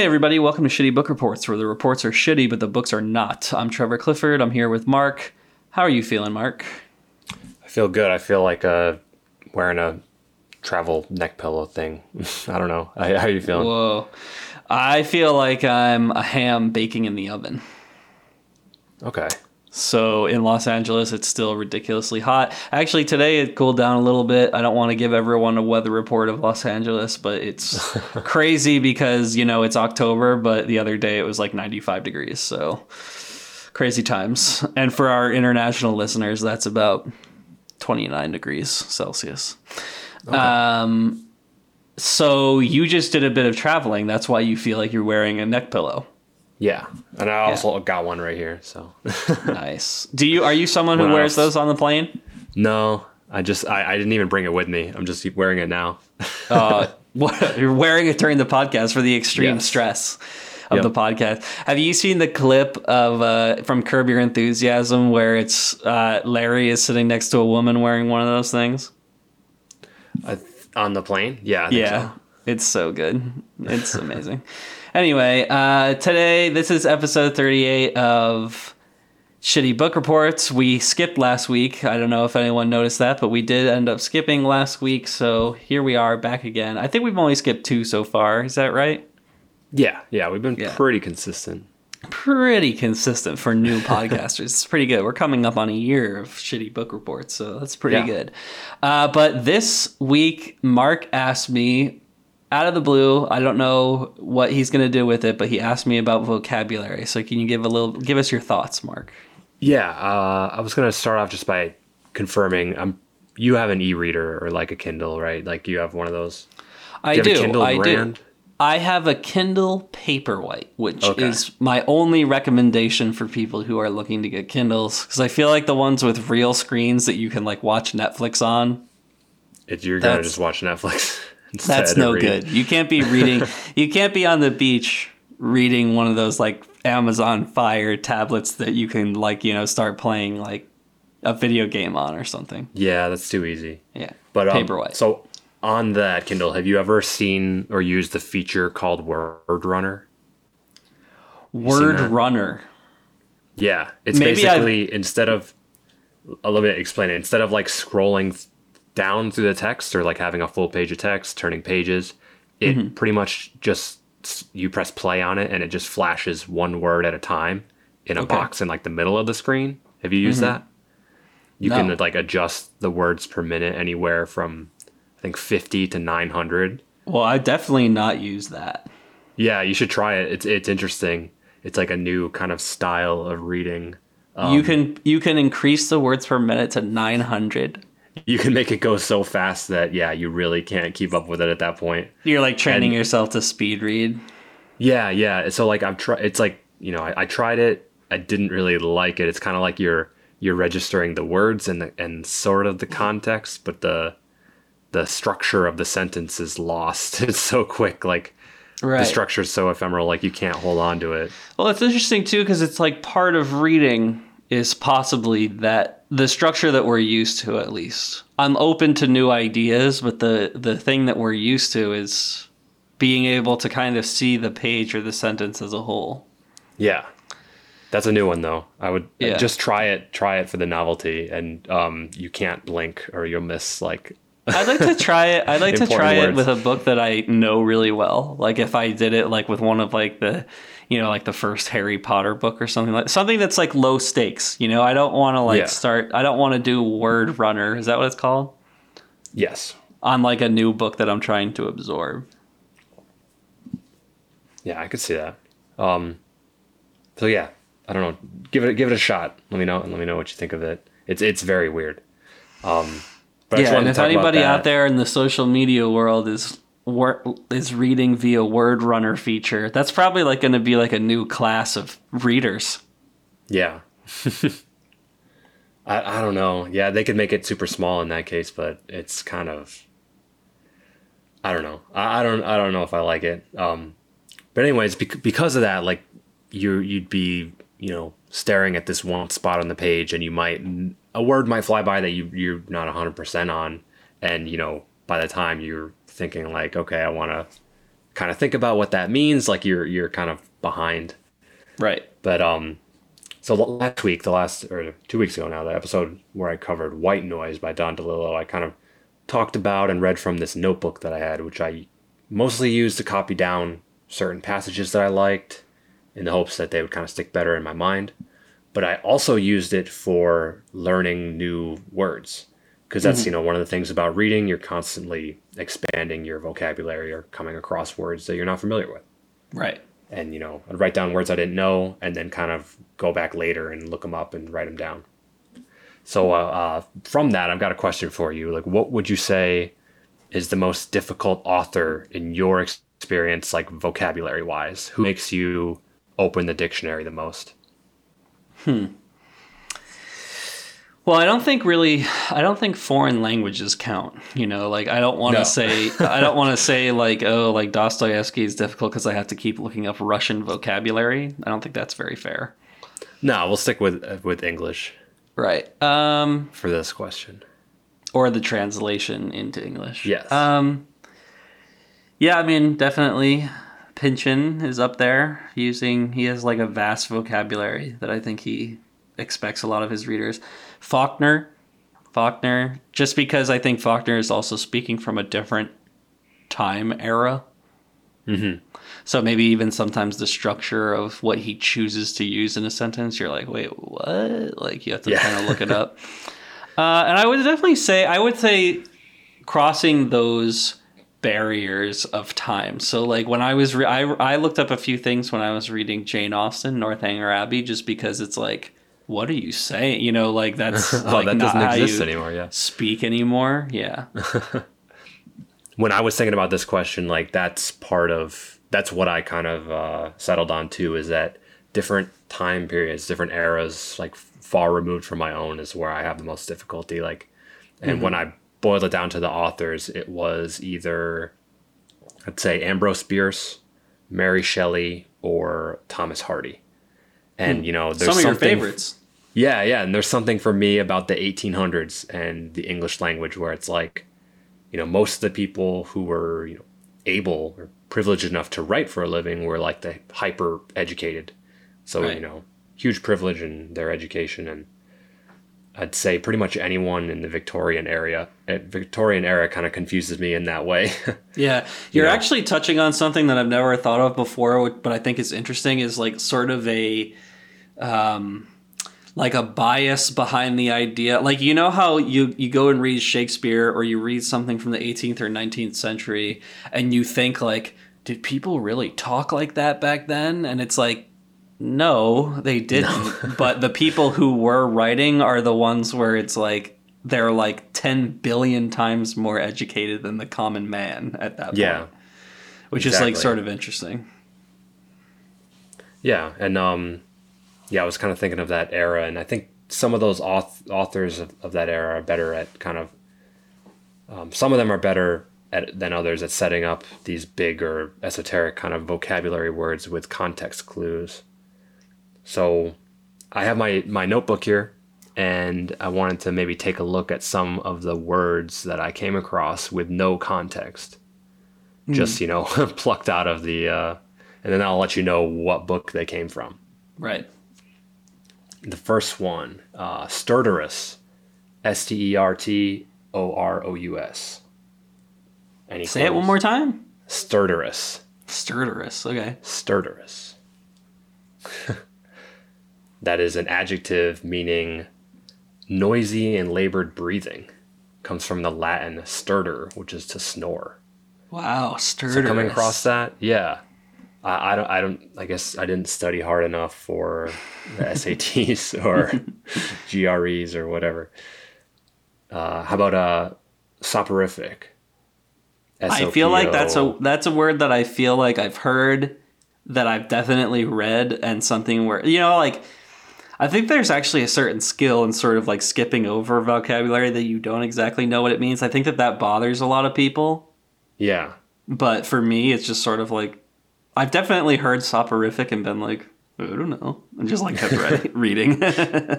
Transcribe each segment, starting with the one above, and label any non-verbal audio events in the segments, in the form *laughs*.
Hey, everybody, welcome to Shitty Book Reports, where the reports are shitty, but the books are not. I'm Trevor Clifford. I'm here with Mark. How are you feeling, Mark? I feel good. I feel like uh, wearing a travel neck pillow thing. *laughs* I don't know. How, how are you feeling? Whoa. I feel like I'm a ham baking in the oven. Okay. So in Los Angeles, it's still ridiculously hot. Actually, today it cooled down a little bit. I don't want to give everyone a weather report of Los Angeles, but it's *laughs* crazy because, you know, it's October, but the other day it was like 95 degrees. So crazy times. And for our international listeners, that's about 29 degrees Celsius. Okay. Um, so you just did a bit of traveling. That's why you feel like you're wearing a neck pillow. Yeah, and I also yeah. got one right here. So *laughs* nice. Do you are you someone who wears those on the plane? No, I just I, I didn't even bring it with me. I'm just wearing it now. uh, *laughs* what, you're wearing it during the podcast for the extreme yes. stress of yep. the podcast. Have you seen the clip of uh, from Curb Your Enthusiasm where it's uh, Larry is sitting next to a woman wearing one of those things? on the plane? Yeah. yeah. So. It's so good. It's amazing. *laughs* Anyway, uh, today this is episode 38 of Shitty Book Reports. We skipped last week. I don't know if anyone noticed that, but we did end up skipping last week. So here we are back again. I think we've only skipped two so far. Is that right? Yeah, yeah, we've been yeah. pretty consistent. Pretty consistent for new *laughs* podcasters. It's pretty good. We're coming up on a year of shitty book reports, so that's pretty yeah. good. Uh, but this week, Mark asked me out of the blue, I don't know what he's going to do with it, but he asked me about vocabulary. So can you give a little, give us your thoughts, Mark? Yeah, uh, I was going to start off just by confirming. Um, you have an e-reader or like a Kindle, right? Like you have one of those. I do. do. I brand? do. I have a Kindle Paperwhite, which okay. is my only recommendation for people who are looking to get Kindles because I feel like the ones with real screens that you can like watch Netflix on. If you're gonna just watch Netflix. *laughs* That's no good. You can't be reading. *laughs* you can't be on the beach reading one of those like Amazon Fire tablets that you can like you know start playing like a video game on or something. Yeah, that's too easy. Yeah, but um, paperwhite. So on that Kindle, have you ever seen or used the feature called Word Runner? Word Runner. Yeah, it's Maybe basically I've... instead of a little bit explain it. Instead of like scrolling down through the text or like having a full page of text, turning pages, it mm-hmm. pretty much just you press play on it and it just flashes one word at a time in a okay. box in like the middle of the screen. Have you used mm-hmm. that? You no. can like adjust the words per minute anywhere from I think 50 to 900. Well, I definitely not use that. Yeah, you should try it. It's it's interesting. It's like a new kind of style of reading. Um, you can you can increase the words per minute to 900 you can make it go so fast that yeah, you really can't keep up with it at that point. You're like training and, yourself to speed read. Yeah, yeah. So like I've tried. It's like you know I, I tried it. I didn't really like it. It's kind of like you're you're registering the words and the, and sort of the mm-hmm. context, but the the structure of the sentence is lost. It's *laughs* so quick. Like right. the structure is so ephemeral. Like you can't hold on to it. Well, it's interesting too because it's like part of reading is possibly that the structure that we're used to at least. I'm open to new ideas, but the the thing that we're used to is being able to kind of see the page or the sentence as a whole. Yeah. That's a new one though. I would yeah. just try it try it for the novelty and um, you can't blink or you'll miss like I'd like to try it. I'd like to *laughs* try words. it with a book that I know really well. Like if I did it like with one of like the you know, like the first Harry Potter book or something like something that's like low stakes. You know, I don't want to like yeah. start. I don't want to do Word Runner. Is that what it's called? Yes. On like a new book that I'm trying to absorb. Yeah, I could see that. Um, so yeah, I don't know. Give it give it a shot. Let me know and let me know what you think of it. It's it's very weird. Um, yeah, and if anybody out there in the social media world is wor- is reading via Word Runner feature. That's probably like going to be like a new class of readers. Yeah. *laughs* I, I don't know. Yeah, they could make it super small in that case, but it's kind of I don't know. I, I don't I don't know if I like it. Um, but anyways, bec- because of that, like you you'd be you know staring at this one spot on the page, and you might a word might fly by that you you're not hundred percent on, and you know by the time you're thinking like, okay, I want to kind of think about what that means, like you're you're kind of behind. Right. But um, so last week, the last or two weeks ago now, the episode where I covered White Noise by Don DeLillo, I kind of talked about and read from this notebook that I had, which I mostly used to copy down certain passages that I liked in the hopes that they would kind of stick better in my mind. But I also used it for learning new words because that's, mm-hmm. you know, one of the things about reading, you're constantly expanding your vocabulary or coming across words that you're not familiar with. Right. And, you know, I'd write down words I didn't know and then kind of go back later and look them up and write them down. So, uh, uh, from that, I've got a question for you. Like, what would you say is the most difficult author in your experience, like vocabulary wise? Who makes you open the dictionary the most? Hmm. Well, I don't think really. I don't think foreign languages count. You know, like I don't want to no. say. I don't want to say like oh, like Dostoevsky is difficult because I have to keep looking up Russian vocabulary. I don't think that's very fair. No, we'll stick with uh, with English. Right. Um, for this question. Or the translation into English. Yes. Um, yeah, I mean, definitely Pynchon is up there using he has like a vast vocabulary that I think he expects a lot of his readers. Faulkner, Faulkner, just because I think Faulkner is also speaking from a different time era. Mm-hmm. So maybe even sometimes the structure of what he chooses to use in a sentence, you're like, wait, what? Like you have to yeah. kind of look it up. *laughs* Uh, and I would definitely say, I would say, crossing those barriers of time. So like when I was, re- I I looked up a few things when I was reading Jane Austen, Northanger Abbey, just because it's like what are you saying? You know, like *laughs* that's oh, like that doesn't exist anymore. Yeah, speak anymore. Yeah. *laughs* when I was thinking about this question, like that's part of that's what I kind of uh, settled on too. Is that different time periods, different eras, like far removed from my own, is where I have the most difficulty. Like, and mm-hmm. when I boiled it down to the authors, it was either I'd say Ambrose Bierce, Mary Shelley, or Thomas Hardy. And hmm. you know, there's some of your favorites. Yeah, yeah, and there's something for me about the 1800s and the English language where it's like, you know, most of the people who were you know able or privileged enough to write for a living were like the hyper educated, so right. you know, huge privilege in their education, and I'd say pretty much anyone in the Victorian area, eh, Victorian era, kind of confuses me in that way. *laughs* yeah, you're you know? actually touching on something that I've never thought of before, but I think is interesting. Is like sort of a um, like a bias behind the idea. Like you know how you you go and read Shakespeare or you read something from the 18th or 19th century and you think like did people really talk like that back then? And it's like no, they didn't. No. *laughs* but the people who were writing are the ones where it's like they're like 10 billion times more educated than the common man at that point. Which exactly. is like sort of interesting. Yeah, and um yeah, I was kind of thinking of that era, and I think some of those auth- authors of, of that era are better at kind of. Um, some of them are better at, than others at setting up these big or esoteric kind of vocabulary words with context clues. So, I have my my notebook here, and I wanted to maybe take a look at some of the words that I came across with no context, mm. just you know *laughs* plucked out of the, uh, and then I'll let you know what book they came from. Right the first one, uh, Stertorous, S T E R T O R O U S. Any Say it one more time. Stertorous. Stertorous. Okay. Stertorous. *laughs* that is an adjective meaning noisy and labored breathing. Comes from the Latin stertor, which is to snore. Wow, stertorous. So coming across that, yeah. I, I don't I don't I guess I didn't study hard enough for the *laughs* SATs or *laughs* GREs or whatever. Uh, how about uh, soporific? S-O-P-O. I feel like that's a that's a word that I feel like I've heard that I've definitely read and something where you know like I think there's actually a certain skill in sort of like skipping over vocabulary that you don't exactly know what it means. I think that that bothers a lot of people. Yeah. But for me, it's just sort of like I've definitely heard soporific and been like, I don't know. I just like kept *laughs* reading.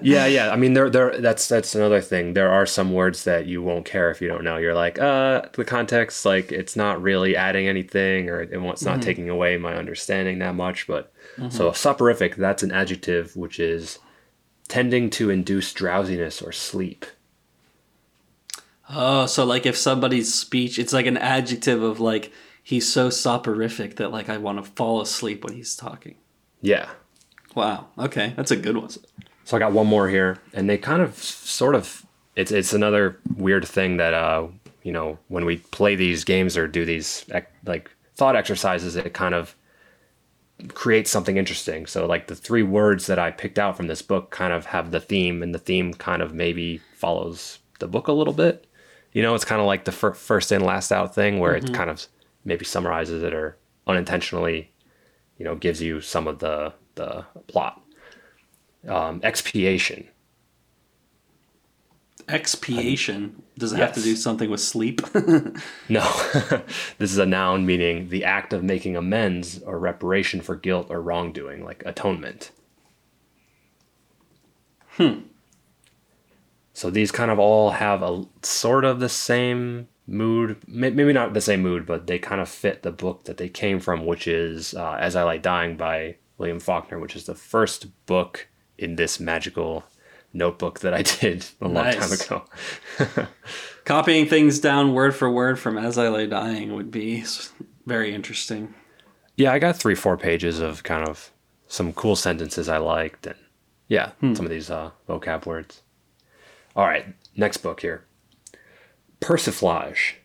yeah, yeah. I mean, there, there. That's that's another thing. There are some words that you won't care if you don't know. You're like, uh, the context, like, it's not really adding anything, or it's not mm-hmm. taking away my understanding that much. But mm-hmm. so soporific, that's an adjective which is tending to induce drowsiness or sleep. Oh, so like if somebody's speech, it's like an adjective of like he's so soporific that like I want to fall asleep when he's talking. Yeah. Wow. Okay, that's a good one. So I got one more here, and they kind of, sort of, it's it's another weird thing that uh, you know, when we play these games or do these like thought exercises, it kind of creates something interesting. So like the three words that I picked out from this book kind of have the theme, and the theme kind of maybe follows the book a little bit. You know, it's kind of like the fir- first in, last out thing, where mm-hmm. it kind of maybe summarizes it or unintentionally, you know, gives you some of the the plot. Um, expiation. Expiation. Does it yes. have to do something with sleep? *laughs* no. *laughs* this is a noun meaning the act of making amends or reparation for guilt or wrongdoing, like atonement. Hmm. So these kind of all have a sort of the same mood, maybe not the same mood, but they kind of fit the book that they came from, which is uh, As I Lay Dying by William Faulkner, which is the first book in this magical notebook that I *laughs* did a nice. long time ago. *laughs* Copying things down word for word from As I Lay Dying would be very interesting. Yeah, I got three, four pages of kind of some cool sentences I liked, and yeah, hmm. some of these uh, vocab words. All right, next book here Persiflage.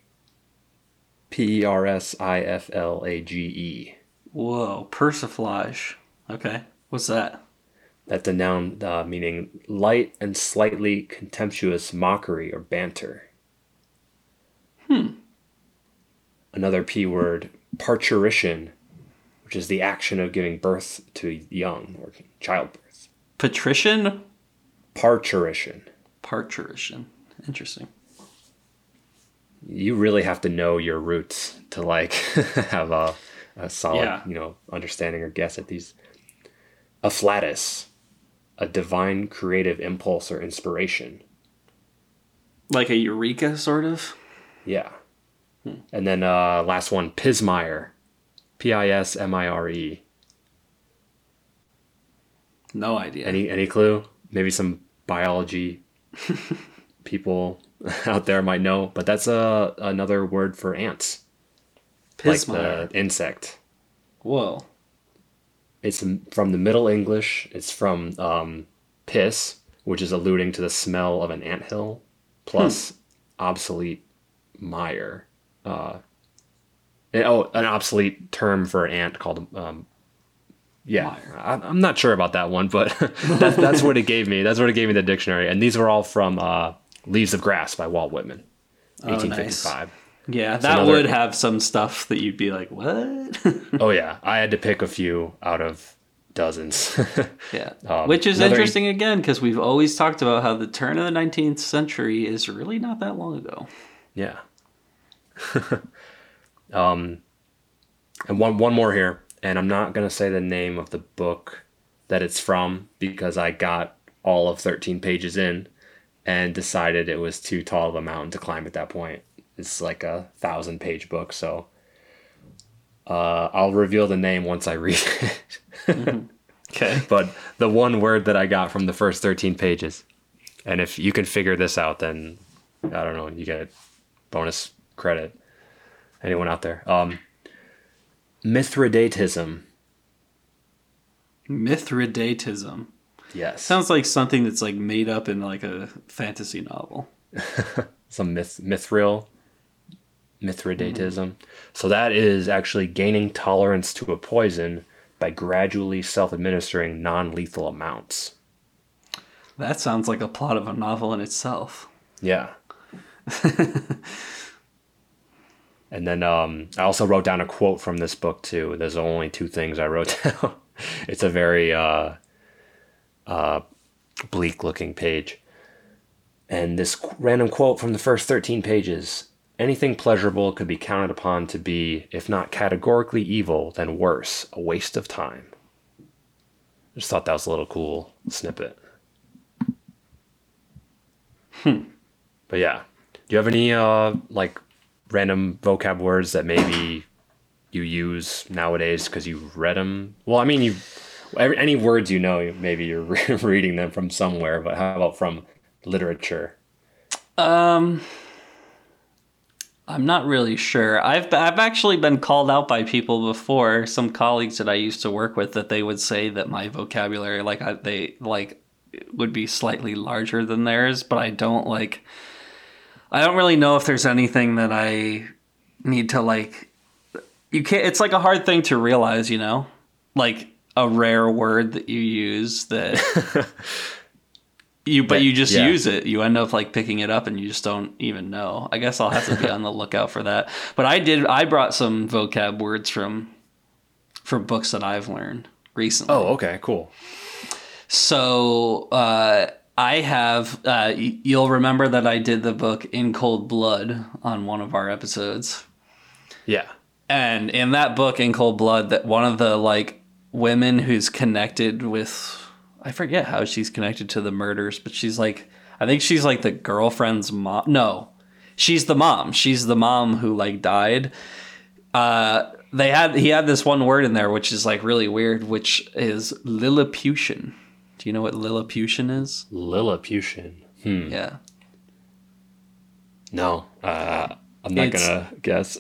P E R S I F L A G E. Whoa, persiflage. Okay, what's that? That's a noun uh, meaning light and slightly contemptuous mockery or banter. Hmm. Another P word, parturition, which is the action of giving birth to young or childbirth. Patrician? Parturition. Parturition. Interesting. You really have to know your roots to like *laughs* have a a solid, yeah. you know, understanding or guess at these. Afflatus, a divine creative impulse or inspiration. Like a eureka, sort of? Yeah. Hmm. And then uh, last one, Pismire. P I S M I R E. No idea. Any any clue? Maybe some biology *laughs* people *laughs* out there might know, but that's a uh, another word for ants. Pismire. Like the insect. Whoa. It's from the Middle English. It's from um, piss, which is alluding to the smell of an anthill, plus hmm. obsolete mire. Uh, and, oh, an obsolete term for an ant called um, yeah, I, am not sure about that one, but *laughs* that's, that's what it gave me. That's what it gave me the dictionary. And these were all from uh, Leaves of Grass by Walt Whitman, 1855. Oh, nice. Yeah, that another, would have some stuff that you'd be like, "What?" *laughs* oh yeah, I had to pick a few out of dozens. *laughs* yeah, um, Which is another, interesting again because we've always talked about how the turn of the 19th century is really not that long ago. Yeah. *laughs* um and one one more here, and I'm not going to say the name of the book that it's from because I got all of 13 pages in and decided it was too tall of a mountain to climb at that point. It's like a thousand page book, so uh, I'll reveal the name once I read *laughs* it. mm-hmm. Okay. But the one word that I got from the first 13 pages, and if you can figure this out, then I don't know, you get bonus credit. Anyone out there? Um, Mithridatism. Mithridatism. Yes. Sounds like something that's like made up in like a fantasy novel. *laughs* Some myth mithril Mithridatism. Mm-hmm. So that is actually gaining tolerance to a poison by gradually self administering non lethal amounts. That sounds like a plot of a novel in itself. Yeah. *laughs* and then um, I also wrote down a quote from this book too. There's only two things I wrote *laughs* down. it's a very uh, uh, bleak looking page. And this random quote from the first 13 pages Anything pleasurable could be counted upon to be, if not categorically evil, then worse, a waste of time. just thought that was a little cool snippet. Hmm. But yeah, do you have any uh like random vocab words that maybe you use nowadays because you've read them? Well, I mean, you any words you know, maybe you're *laughs* reading them from somewhere. But how about from literature? Um, I'm not really sure. I've I've actually been called out by people before, some colleagues that I used to work with, that they would say that my vocabulary, like I, they like, would be slightly larger than theirs. But I don't like I don't really know if there's anything that I need to like. You can't. It's like a hard thing to realize, you know, like a rare word that you use that *laughs* you, but you just yeah. use it. You end up like picking it up, and you just don't even know. I guess I'll have to be on the lookout for that. But I did. I brought some vocab words from from books that I've learned recently. Oh, okay, cool. So. uh I have. Uh, you'll remember that I did the book In Cold Blood on one of our episodes. Yeah. And in that book, In Cold Blood, that one of the like women who's connected with, I forget how she's connected to the murders, but she's like, I think she's like the girlfriend's mom. No, she's the mom. She's the mom who like died. Uh, they had he had this one word in there which is like really weird, which is Lilliputian. Do you know what Lilliputian is? Lilliputian. Hmm. Yeah. No, uh, I'm not it's, gonna guess.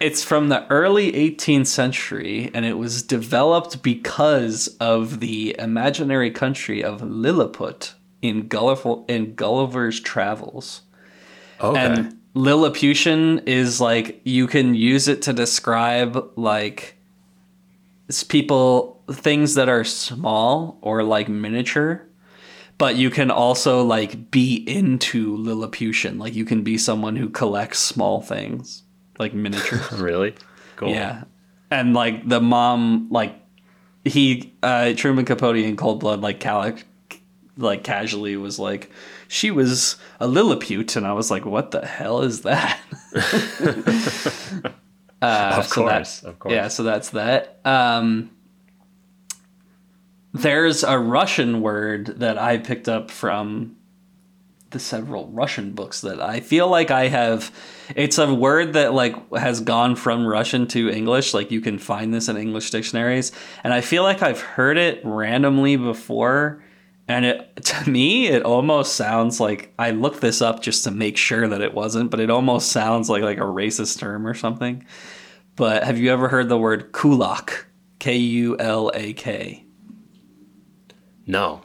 it's from the early 18th century, and it was developed because of the imaginary country of Lilliput in Gulliver in Gulliver's Travels. Okay. And Lilliputian is like you can use it to describe like people things that are small or like miniature but you can also like be into lilliputian. Like you can be someone who collects small things like miniatures. *laughs* Really? Cool. Yeah. And like the mom like he uh truman capote in cold blood like cal like casually was like she was a lilliput and i was like what the hell is that? *laughs* *laughs* Uh, of course so that, of course. Yeah so that's that. Um there's a Russian word that I picked up from the several Russian books that I feel like I have it's a word that like has gone from Russian to English. Like you can find this in English dictionaries. And I feel like I've heard it randomly before. And it *laughs* to me it almost sounds like I looked this up just to make sure that it wasn't but it almost sounds like like a racist term or something. But have you ever heard the word kulak? K U L A K no.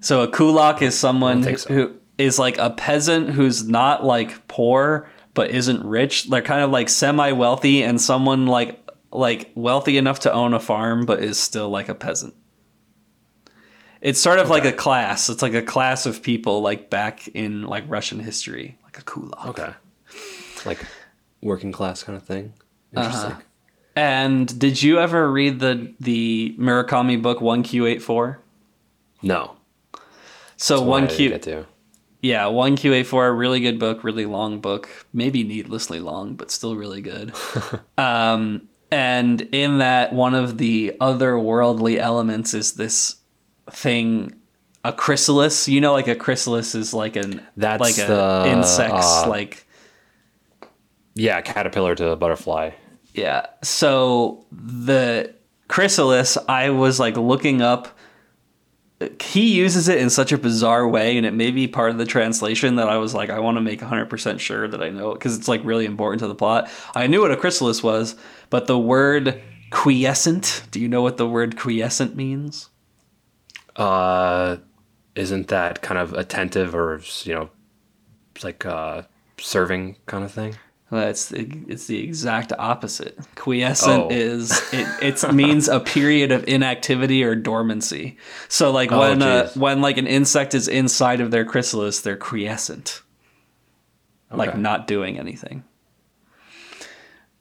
So a kulak is someone so. who is like a peasant who's not like poor but isn't rich. They're kind of like semi wealthy and someone like like wealthy enough to own a farm but is still like a peasant. It's sort of okay. like a class. It's like a class of people like back in like Russian history, like a kulak. Okay. Like working class kind of thing. Uh-huh. Interesting. Uh-huh. And did you ever read the the Murakami book 1Q84? No. So one Q. Yeah, one QA four, really good book, really long book, maybe needlessly long, but still really good. *laughs* um, and in that, one of the otherworldly elements is this thing, a chrysalis. You know, like a chrysalis is like an that's like the insects, uh, like yeah, caterpillar to butterfly. Yeah. So the chrysalis, I was like looking up he uses it in such a bizarre way and it may be part of the translation that i was like i want to make 100% sure that i know because it's like really important to the plot. I knew what a chrysalis was but the word quiescent do you know what the word quiescent means? Uh isn't that kind of attentive or you know like uh serving kind of thing well, it's the, it's the exact opposite. Quiescent oh. is it it *laughs* means a period of inactivity or dormancy. So like oh, when uh, when like an insect is inside of their chrysalis, they're quiescent. Okay. Like not doing anything.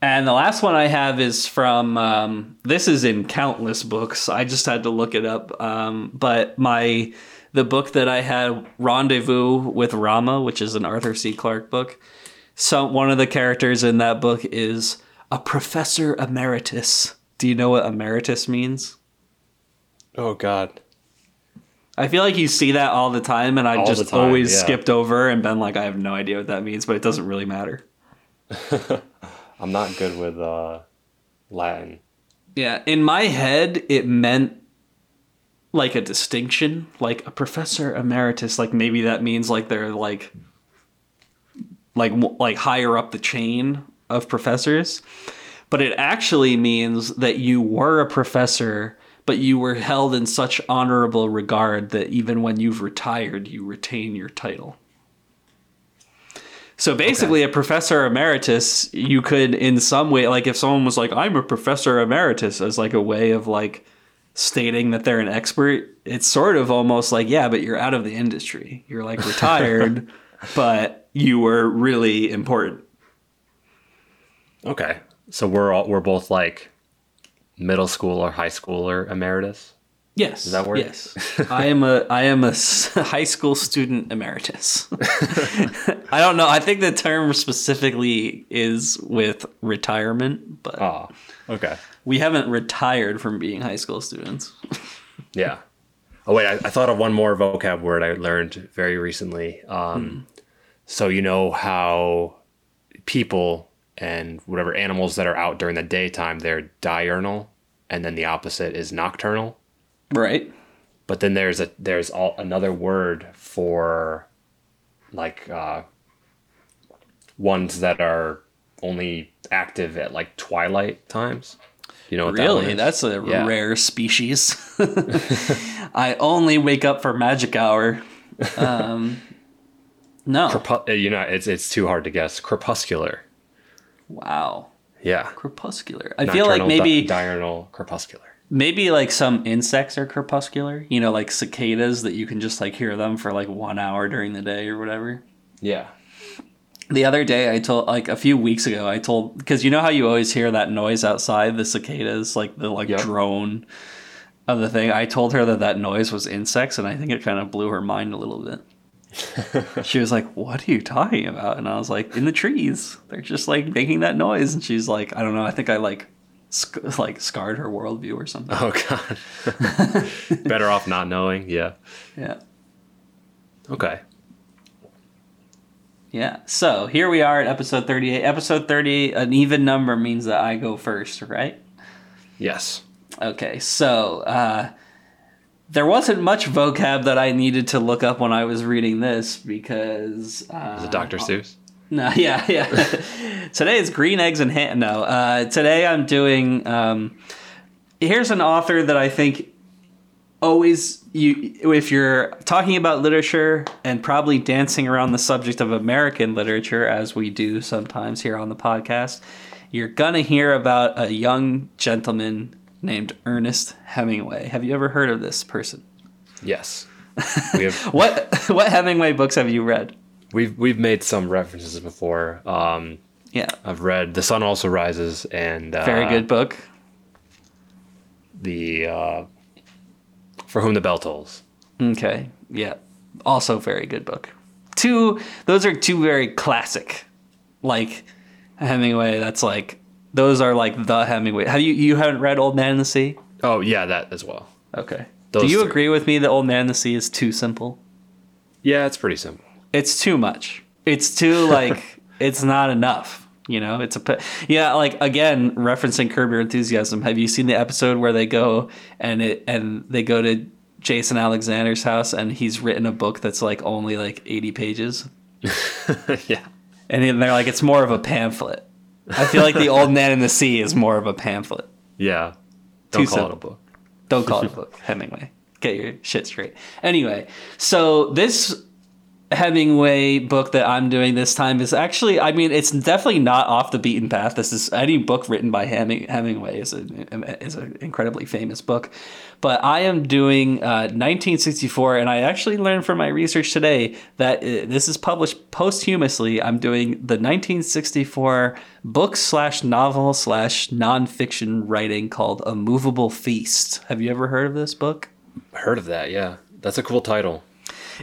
And the last one I have is from um, this is in countless books. I just had to look it up. Um, but my the book that I had, Rendezvous with Rama, which is an Arthur C. Clarke book some one of the characters in that book is a professor emeritus. Do you know what emeritus means? Oh God. I feel like you see that all the time, and I All just time, always yeah. skipped over and been like, I have no idea what that means, but it doesn't really matter. *laughs* I'm not good with uh, Latin. Yeah, in my head, it meant like a distinction, like a professor emeritus. Like maybe that means like they're like, like like higher up the chain of professors, but it actually means that you were a professor, but you were held in such honorable regard that even when you've retired, you retain your title. So basically, a professor emeritus, you could, in some way, like if someone was like, I'm a professor emeritus, as like a way of like stating that they're an expert, it's sort of almost like, yeah, but you're out of the industry. You're like *laughs* retired, but you were really important. Okay. So we're all we're both like middle school or high schooler emeritus. Yes. Does that work? Yes. I am a I am a *laughs* high school student emeritus. *laughs* I don't know. I think the term specifically is with retirement, but Oh. Okay. we haven't retired from being high school students. *laughs* Yeah. Oh wait, I, I thought of one more vocab word I learned very recently. Um, So you know how people and whatever animals that are out during the daytime they're diurnal, and then the opposite is nocturnal. Right. But then there's a there's all, another word for like uh, ones that are only active at like twilight times. You know what that one Really? That's a Yeah. rare species. *laughs* *laughs* *laughs* I only wake up for magic hour. Um, no. Uh, you know it's it's too hard to guess. Crepuscular. Wow. Yeah. Crepuscular. I feel like maybe di- diurnal, crepuscular. maybe like some insects are crepuscular. You know, like cicadas that you can just like hear them for like one hour during the day or whatever. Yeah. The other day, I told like a few weeks ago, I told because you know how you always hear that noise outside the cicadas, like the like Yep. drone of the thing. I told her that that noise was insects, and I think it kind of blew her mind a little bit. *laughs* she was like, "What are you talking about?" And I was like, "In the trees, they're just like making that noise." And she's like, "I don't know. I think I like." Sc- like scarred her worldview or something. Oh god. *laughs* Better off not knowing. Yeah. Yeah. Okay. Yeah. So here we are at episode 38. Episode 30, an even number means that I go first, right? Yes. Okay. So uh, there wasn't much vocab that I needed to look up when I was reading this because. Uh, Is it Dr. Seuss? No, *laughs* yeah, yeah. *laughs* today is green eggs and ham. No, uh, today I'm doing. Um, here's an author that I think always you if you're talking about literature and probably dancing around the subject of American literature as we do sometimes here on the podcast, you're gonna hear about a young gentleman named Ernest Hemingway. Have you ever heard of this person? Yes. We have *laughs* What what Hemingway books have you read? we've we've made some references before. Um Yeah, I've read The Sun Also Rises and uh, very good book. The uh, For Whom the Bell Tolls. Okay. Yeah. Also very good book. Two those are two very classic. Like Hemingway, that's like those are like the Hemingway. Have you you haven't read Old Man in the Sea? Oh yeah, that as well. Okay. Those Do you three. agree with me that Old Man in the Sea is too simple? Yeah, it's pretty simple. It's too much. It's too like *laughs* it's not enough. You know, it's a yeah. Like again, referencing Curb Your Enthusiasm. Have you seen the episode where they go and it and they go to Jason Alexander's house and he's written a book that's like only like eighty pages, *laughs* yeah. and then they're like it's more of a pamphlet. I feel like the *laughs* Old Man in the Sea is more of a pamphlet. Yeah. Don't Too call it a book. Don't call it a *laughs* book, Hemingway. Get your shit straight. Anyway, so this Hemingway book that I'm doing this time is actually, I mean, it's definitely not off the beaten path. This is any book written by Heming, Hemingway is is an incredibly famous book, but I am doing uh, 1964, and I actually learned from my research today that uh, this is published posthumously. I'm doing the 1964 book slash novel slash nonfiction writing called A Movable Feast. Have you ever heard of this book? Heard of that? Yeah. That's a cool title.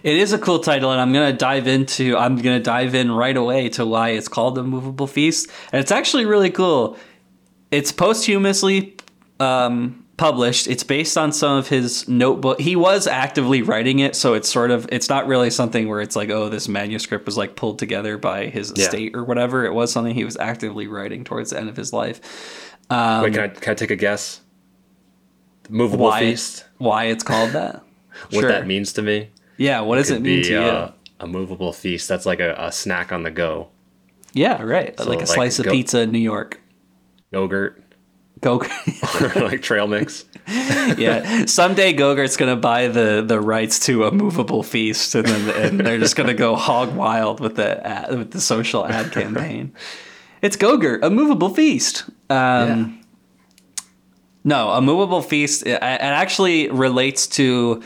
It is a cool title, and I'm gonna dive into. I'm gonna dive in right away to why it's called the Movable Feast, and it's actually really cool. It's posthumously um, published. It's based on some of his notebook. He was actively writing it, so it's sort of it's not really something where it's like, oh, this manuscript was like pulled together by his Yeah. estate or whatever. It was something he was actively writing towards the end of his life. Um, Wait, can I, can I take a guess? The movable why feast. why it's called that? *laughs* What Sure. that means to me? Yeah, what does it mean be, to you? uh, a movable feast. That's like a, a snack on the go. yeah, right. like a like slice of go- pizza in New York. Yogurt, Gogurt. *laughs* *laughs* like trail mix. *laughs* yeah, someday Gogurt's gonna buy the the rights to a movable feast, and then and they're just gonna go hog wild with the ad, with the social ad campaign. It's Gogurt, a movable feast. Um, No, a movable feast. It actually relates to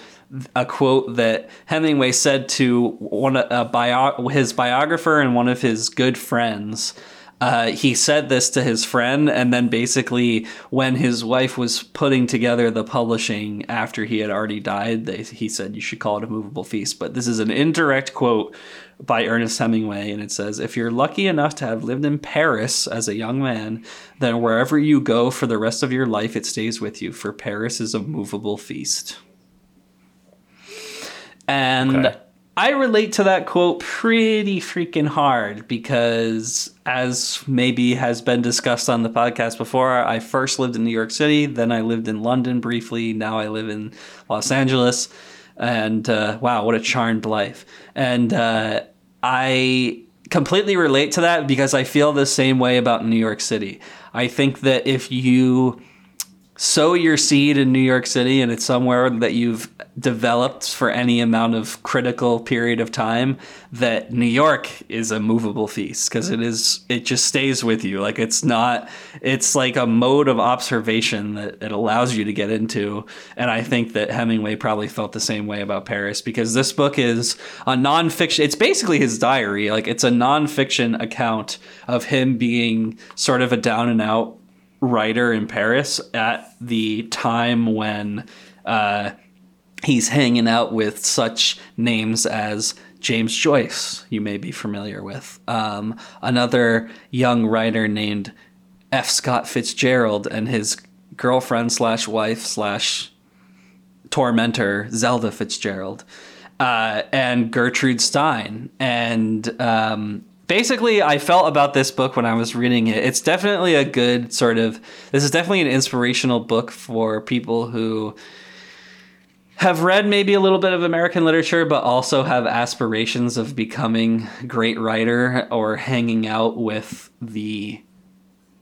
a quote that Hemingway said to one a bio, his biographer and one of his good friends. Uh, he said this to his friend, and then basically, when his wife was putting together the publishing after he had already died, they, he said, You should call it a movable feast. But this is an indirect quote by Ernest Hemingway, and it says, If you're lucky enough to have lived in Paris as a young man, then wherever you go for the rest of your life, it stays with you, for Paris is a movable feast. And Okay. I relate to that quote pretty freaking hard because, as maybe has been discussed on the podcast before, I first lived in New York City, then I lived in London briefly, now I live in Los Angeles. And uh, wow, what a charmed life. And uh, I completely relate to that because I feel the same way about New York City. I think that if you sow your seed in New York City and it's somewhere that you've developed for any amount of critical period of time that New York is a movable feast because it is it just stays with you. Like it's not it's like a mode of observation that it allows you to get into. And I think that Hemingway probably felt the same way about Paris because this book is a nonfiction it's basically his diary. Like it's a nonfiction account of him being sort of a down and out writer in Paris at the time when uh, he's hanging out with such names as James Joyce, you may be familiar with, um, another young writer named F. Scott Fitzgerald, and his girlfriend slash wife slash tormentor Zelda Fitzgerald, uh, and Gertrude Stein, and um, basically I felt about this book when I was reading it. It's definitely a good sort of. This is definitely an inspirational book for people who have read maybe a little bit of American literature, but also have aspirations of becoming great writer or hanging out with the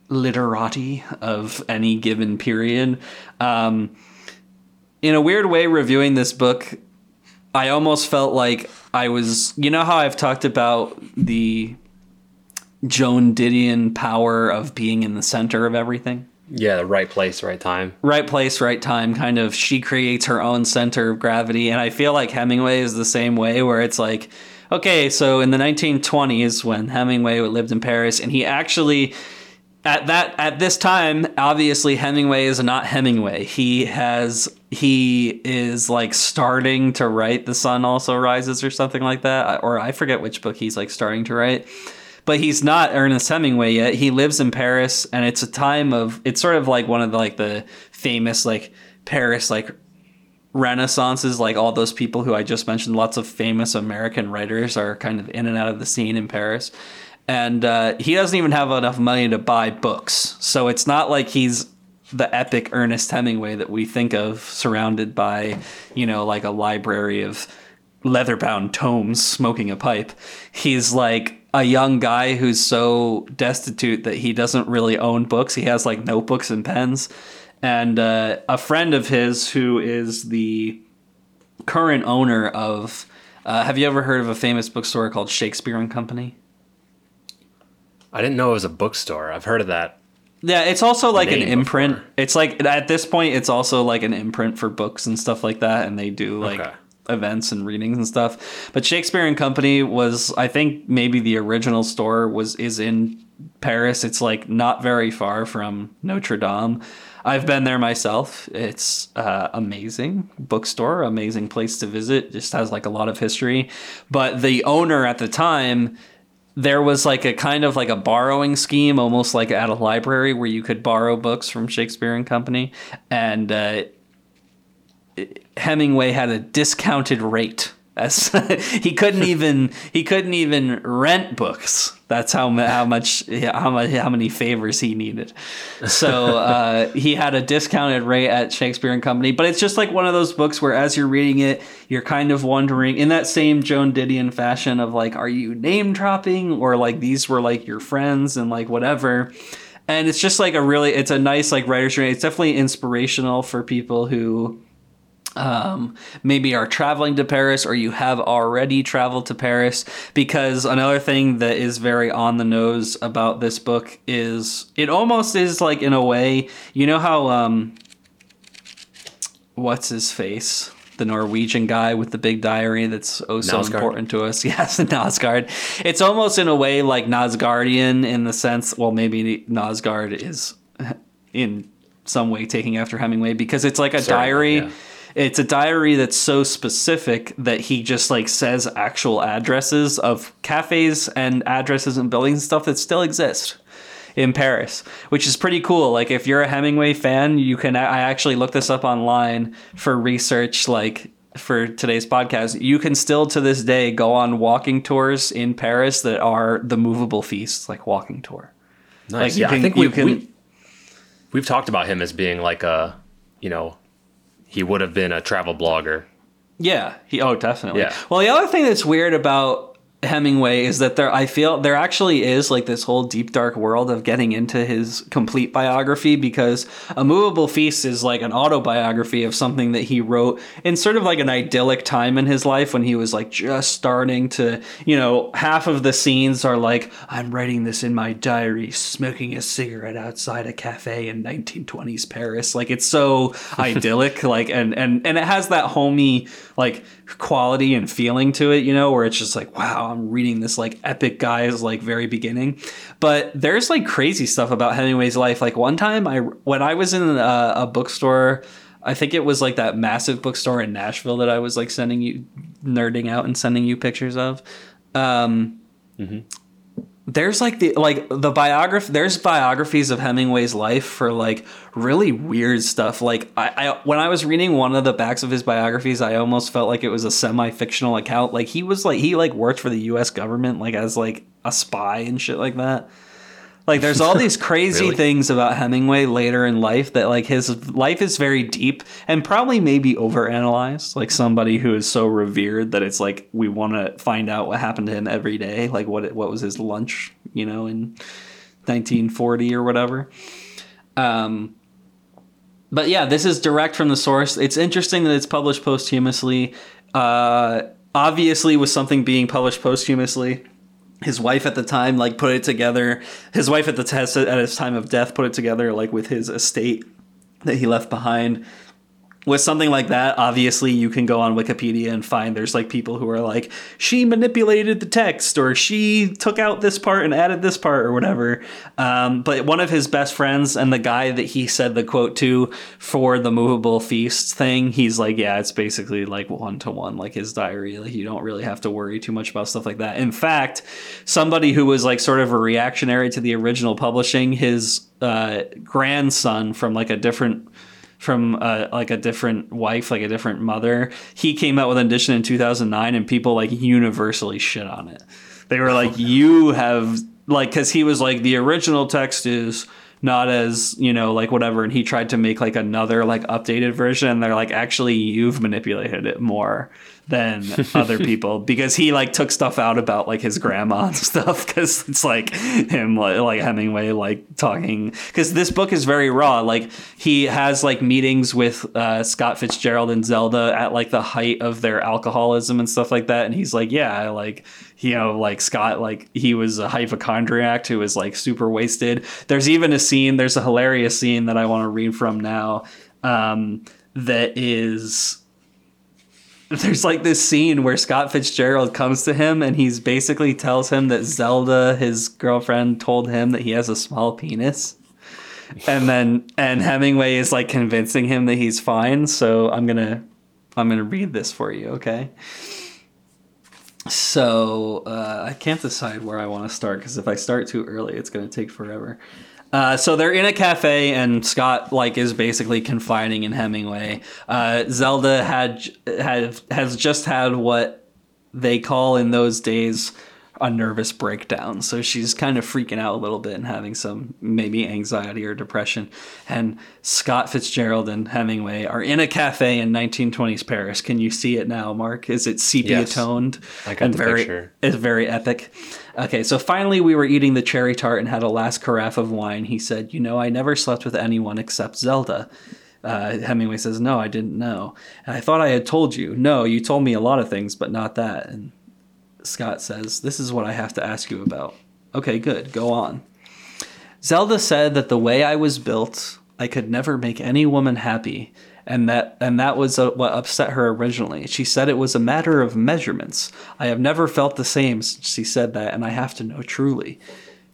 literati of any given period. Um, in a weird way, reviewing this book, I almost felt like I was. You know how I've talked about the Joan Didion power of being in the center of everything? Yeah, the right place, right time. right place, right time. Kind of, she creates her own center of gravity, and I feel like Hemingway is the same way, where it's like, okay, so in the 1920s when Hemingway lived in Paris, and he actually. At that at this time, obviously Hemingway is not Hemingway. He has he is like starting to write The Sun Also Rises or something like that, or I forget which book he's like starting to write but he's not Ernest Hemingway yet. He lives in Paris, and it's a time of it's sort of like one of the like the famous like Paris like renaissances. Like all those people who I just mentioned lots of famous American writers are kind of in and out of the scene in Paris. And uh, he doesn't even have enough money to buy books. So it's not like he's the epic Ernest Hemingway that we think of surrounded by you know like a library of leather-bound tomes smoking a pipe. He's like a young guy who's so destitute that he doesn't really own books he has like notebooks and pens and uh, a friend of his who is the current owner of uh, have you ever heard of a famous bookstore called shakespeare and company I didn't know it was a bookstore. I've heard of that. yeah it's also like an imprint before. it's like at this point it's also like an imprint for books and stuff like that and they do like Okay. Events and readings and stuff. But shakespeare and company was i think maybe the original store was is in paris. It's like not very far from notre dame. I've been there myself. It's uh, amazing. Bookstore amazing place to visit. Just has like a lot of history. But the owner at the time there was like a kind of like a borrowing scheme, almost like at a library where you could borrow books from Shakespeare and Company, and uh, Hemingway had a discounted rate as *laughs* he couldn't *laughs* even he couldn't even rent books. That's how how much how much how many favors he needed. So *laughs* uh, he had a discounted rate at Shakespeare and Company. But it's just like one of those books where, as you're reading it, you're kind of wondering in that same Joan Didion fashion of like, are you name dropping or like these were like your friends and like whatever. And it's just like a really it's a nice like writer's journey. It's definitely inspirational for people who um, maybe are traveling to Paris or you have already traveled to Paris. Because another thing that is very on the nose about this book is it almost is like, in a way, you know how, um, what's his face? The Norwegian guy with the big diary that's oh so Knausgaard. important to us. *laughs* Yes, *laughs* Knausgaard. It's almost in a way like Knausgaardian in the sense, well, maybe Knausgaard is *laughs* in some way taking after Hemingway because it's like a Certainly, diary. Yeah it's a diary that's so specific that he just like says actual addresses of cafes and addresses and buildings and stuff that still exist in Paris, which is pretty cool. Like if you're a Hemingway fan, you can I actually looked this up online for research like for today's podcast. You can still to this day go on walking tours in Paris that are the movable feasts like walking tour. Nice. Like yeah, can, I think we, can, we we've talked about him as being like a, you know, he would have been a travel blogger. Yeah, he oh definitely. Yeah. Well, the other thing that's weird about Hemingway is that there I feel there actually is like this whole deep dark world of getting into his complete biography because A Movable Feast is like an autobiography of something that he wrote in sort of like an idyllic time in his life when he was like just starting to, you know, half of the scenes are like I'm writing this in my diary smoking a cigarette outside a cafe in 1920s Paris. Like it's so *laughs* idyllic like and and and it has that homey like quality and feeling to it, you know, where it's just like, wow, I'm reading this like epic guy's like very beginning. But there's like crazy stuff about Hemingway's life. Like one time, I when I was in a, a bookstore. I think it was like that massive bookstore in Nashville that I was like sending you nerding out and sending you pictures of. Um, mm-hmm there's like the like the biography there's biographies of hemingway's life for like really weird stuff. Like I, I when i was reading one of the backs of his biographies i almost felt like it was a semi-fictional account. Like he was like he like worked for the us government like as like a spy and shit like that like there's all these *laughs* crazy really? things about Hemingway later in life that like his life is very deep and probably maybe overanalyzed. Like somebody who is so revered that it's like we want to find out what happened to him every day. Like what what was his lunch, you know, in 1940 or whatever. Um, but yeah, this is direct from the source. It's interesting that it's published posthumously. Uh, obviously, with something being published posthumously, his wife at the time like put it together his wife at the test at his time of death put it together like with his estate that he left behind with something like that, obviously you can go on Wikipedia and find there's like people who are like, she manipulated the text or she took out this part and added this part or whatever. Um, but one of his best friends and the guy that he said the quote to for the movable feast thing, he's like, yeah, it's basically like one to one, like his diary. Like you don't really have to worry too much about stuff like that. In fact, somebody who was like sort of a reactionary to the original publishing, his uh, grandson from like a different from uh, like a different wife, like a different mother. He came out with an edition in 2009, and people like universally shit on it. They were like, "You have like," because he was like, "The original text is." not as you know like whatever and he tried to make like another like updated version and they're like actually you've manipulated it more than other *laughs* people because he like took stuff out about like his grandma and *laughs* stuff because it's like him like, like Hemingway like talking. Because this book is very raw. Like he has like meetings with uh, Scott Fitzgerald and Zelda at like the height of their alcoholism and stuff like that and he's like yeah like you know like Scott like he was a hypochondriac who was like super wasted. There's even a scene there's a hilarious scene that I want to read from now um, that is *laughs* there's like this scene where Scott Fitzgerald comes to him and he's basically tells him that Zelda, his girlfriend, told him that he has a small penis. And then and Hemingway is like convincing him that he's fine. So I'm gonna I'm gonna read this for you, okay? so uh, I can't decide where I want to start because if I start too early, it's going to take forever. Uh, so they're in a cafe, and Scott like is basically confiding in Hemingway. Uh, Zelda had had has just had what they call in those days a nervous breakdown. So she's kind of freaking out a little bit and having some maybe anxiety or depression. And Scott Fitzgerald and Hemingway are in a cafe in 1920s Paris. Can you see it now, Mark? Is it sepia yes, toned? I got and the very, picture. It's very epic. Okay, so finally we were eating the cherry tart and had a last carafe of wine. He said, "You know, I never slept with anyone except Zelda." Uh, Hemingway says, "No, I didn't know." And I thought I had told you. No, you told me a lot of things, but not that. And Scott says, This is what I have to ask you about. Okay, good. Go on. Zelda said that the way I was built, I could never make any woman happy, and that and that was uh, what upset her originally. She said it was a matter of measurements. I have never felt the same since she said that, and I have to know truly.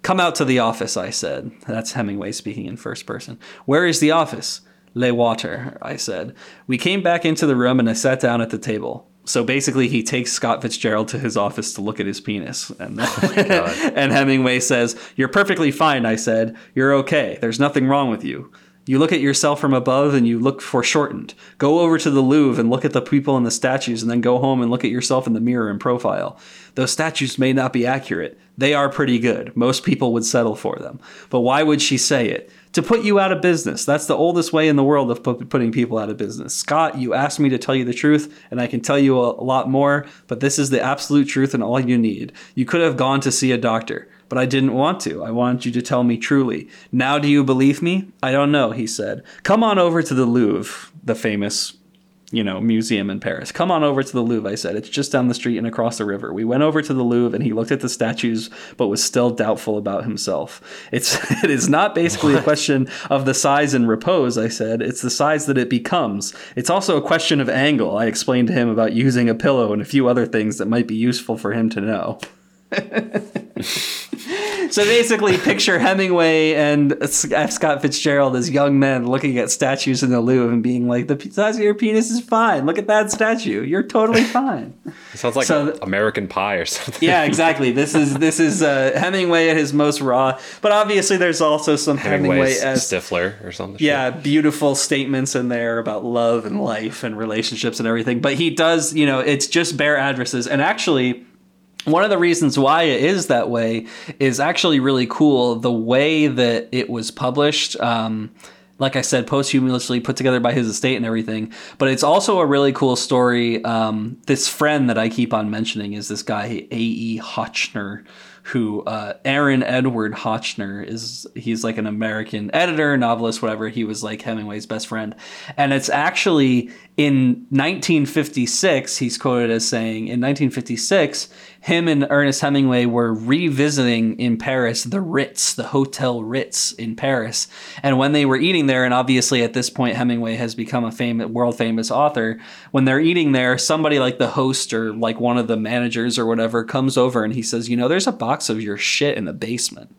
Come out to the office, I said. That's Hemingway speaking in first person. Where is the office? Le Water, I said. We came back into the room and I sat down at the table so basically, he takes Scott Fitzgerald to his office to look at his penis, and *laughs* oh *laughs* and Hemingway says, "You're perfectly fine." I said, "You're okay. There's nothing wrong with you." You look at yourself from above and you look foreshortened. Go over to the Louvre and look at the people and the statues, and then go home and look at yourself in the mirror in profile. Those statues may not be accurate. They are pretty good. Most people would settle for them. But why would she say it? to put you out of business. That's the oldest way in the world of putting people out of business. Scott, you asked me to tell you the truth, and I can tell you a, lot more, but this is the absolute truth and all you need. You could have gone to see a doctor, but I didn't want to. I wanted you to tell me truly. Now, do you believe me? I don't know, he said. Come on over to the Louvre, the famous you know, museum in Paris. Come on over to the Louvre, I said. It's just down the street and across the river. We went over to the Louvre and he looked at the statues but was still doubtful about himself. It's *laughs* it is not basically what? a question of the size and repose, I said. It's the size that it becomes. It's also a question of angle. I explained to him about using a pillow and a few other things that might be useful for him to know. *laughs* *laughs* so basically, picture Hemingway and F. Scott Fitzgerald as young men looking at statues in the Louvre and being like, "The size of your penis is fine. Look at that statue. You're totally *laughs* fine." It sounds like so, American Pie or something. yeah, exactly. This is this is uh, Hemingway at his most raw, but obviously there's also some Hemingway as Stifler or something. Yeah, beautiful statements in there about love and life and relationships and everything. But he does, you know, it's just bare addresses, and actually one of the reasons why it is that way is actually really cool. The way that it was published, um, like I said, posthumously put together by his estate and everything. But it's also a really cool story. Um, this friend that I keep on mentioning is this guy, A.E. Hotchner who uh, Aaron Edward Hotchner is he's like an American editor, novelist, whatever. He was like Hemingway's best friend, and it's actually in 1956. He's quoted as saying, "In 1956, him and Ernest Hemingway were revisiting in Paris the Ritz, the Hotel Ritz in Paris, and when they were eating there, and obviously at this point Hemingway has become a famous, world famous author. When they're eating there, somebody like the host or like one of the managers or whatever comes over and he says, "You know, there's a box." box of your shit in the basement.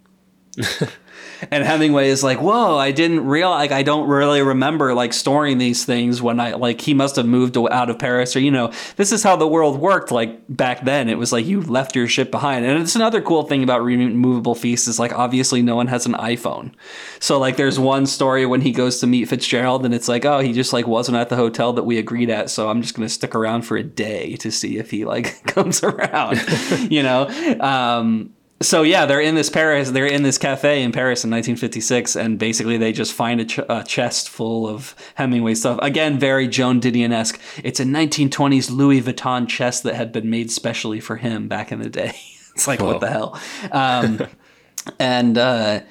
*laughs* and Hemingway is like, "Whoa, I didn't realize. Like, I don't really remember like storing these things when I like he must have moved out of Paris or you know, this is how the world worked like back then. It was like you left your shit behind. And it's another cool thing about removable feasts is like obviously no one has an iPhone. So like there's one story when he goes to meet Fitzgerald and it's like, "Oh, he just like wasn't at the hotel that we agreed at, so I'm just to stick around for a day to see if he like *laughs* comes around." *laughs* you know? Um so yeah, they're in this Paris. They're in this cafe in Paris in 1956, and basically they just find a, ch- a chest full of Hemingway stuff. Again, very Joan Didion esque. It's a 1920s Louis Vuitton chest that had been made specially for him back in the day. *laughs* it's like Whoa. what the hell, um, *laughs* and. Uh,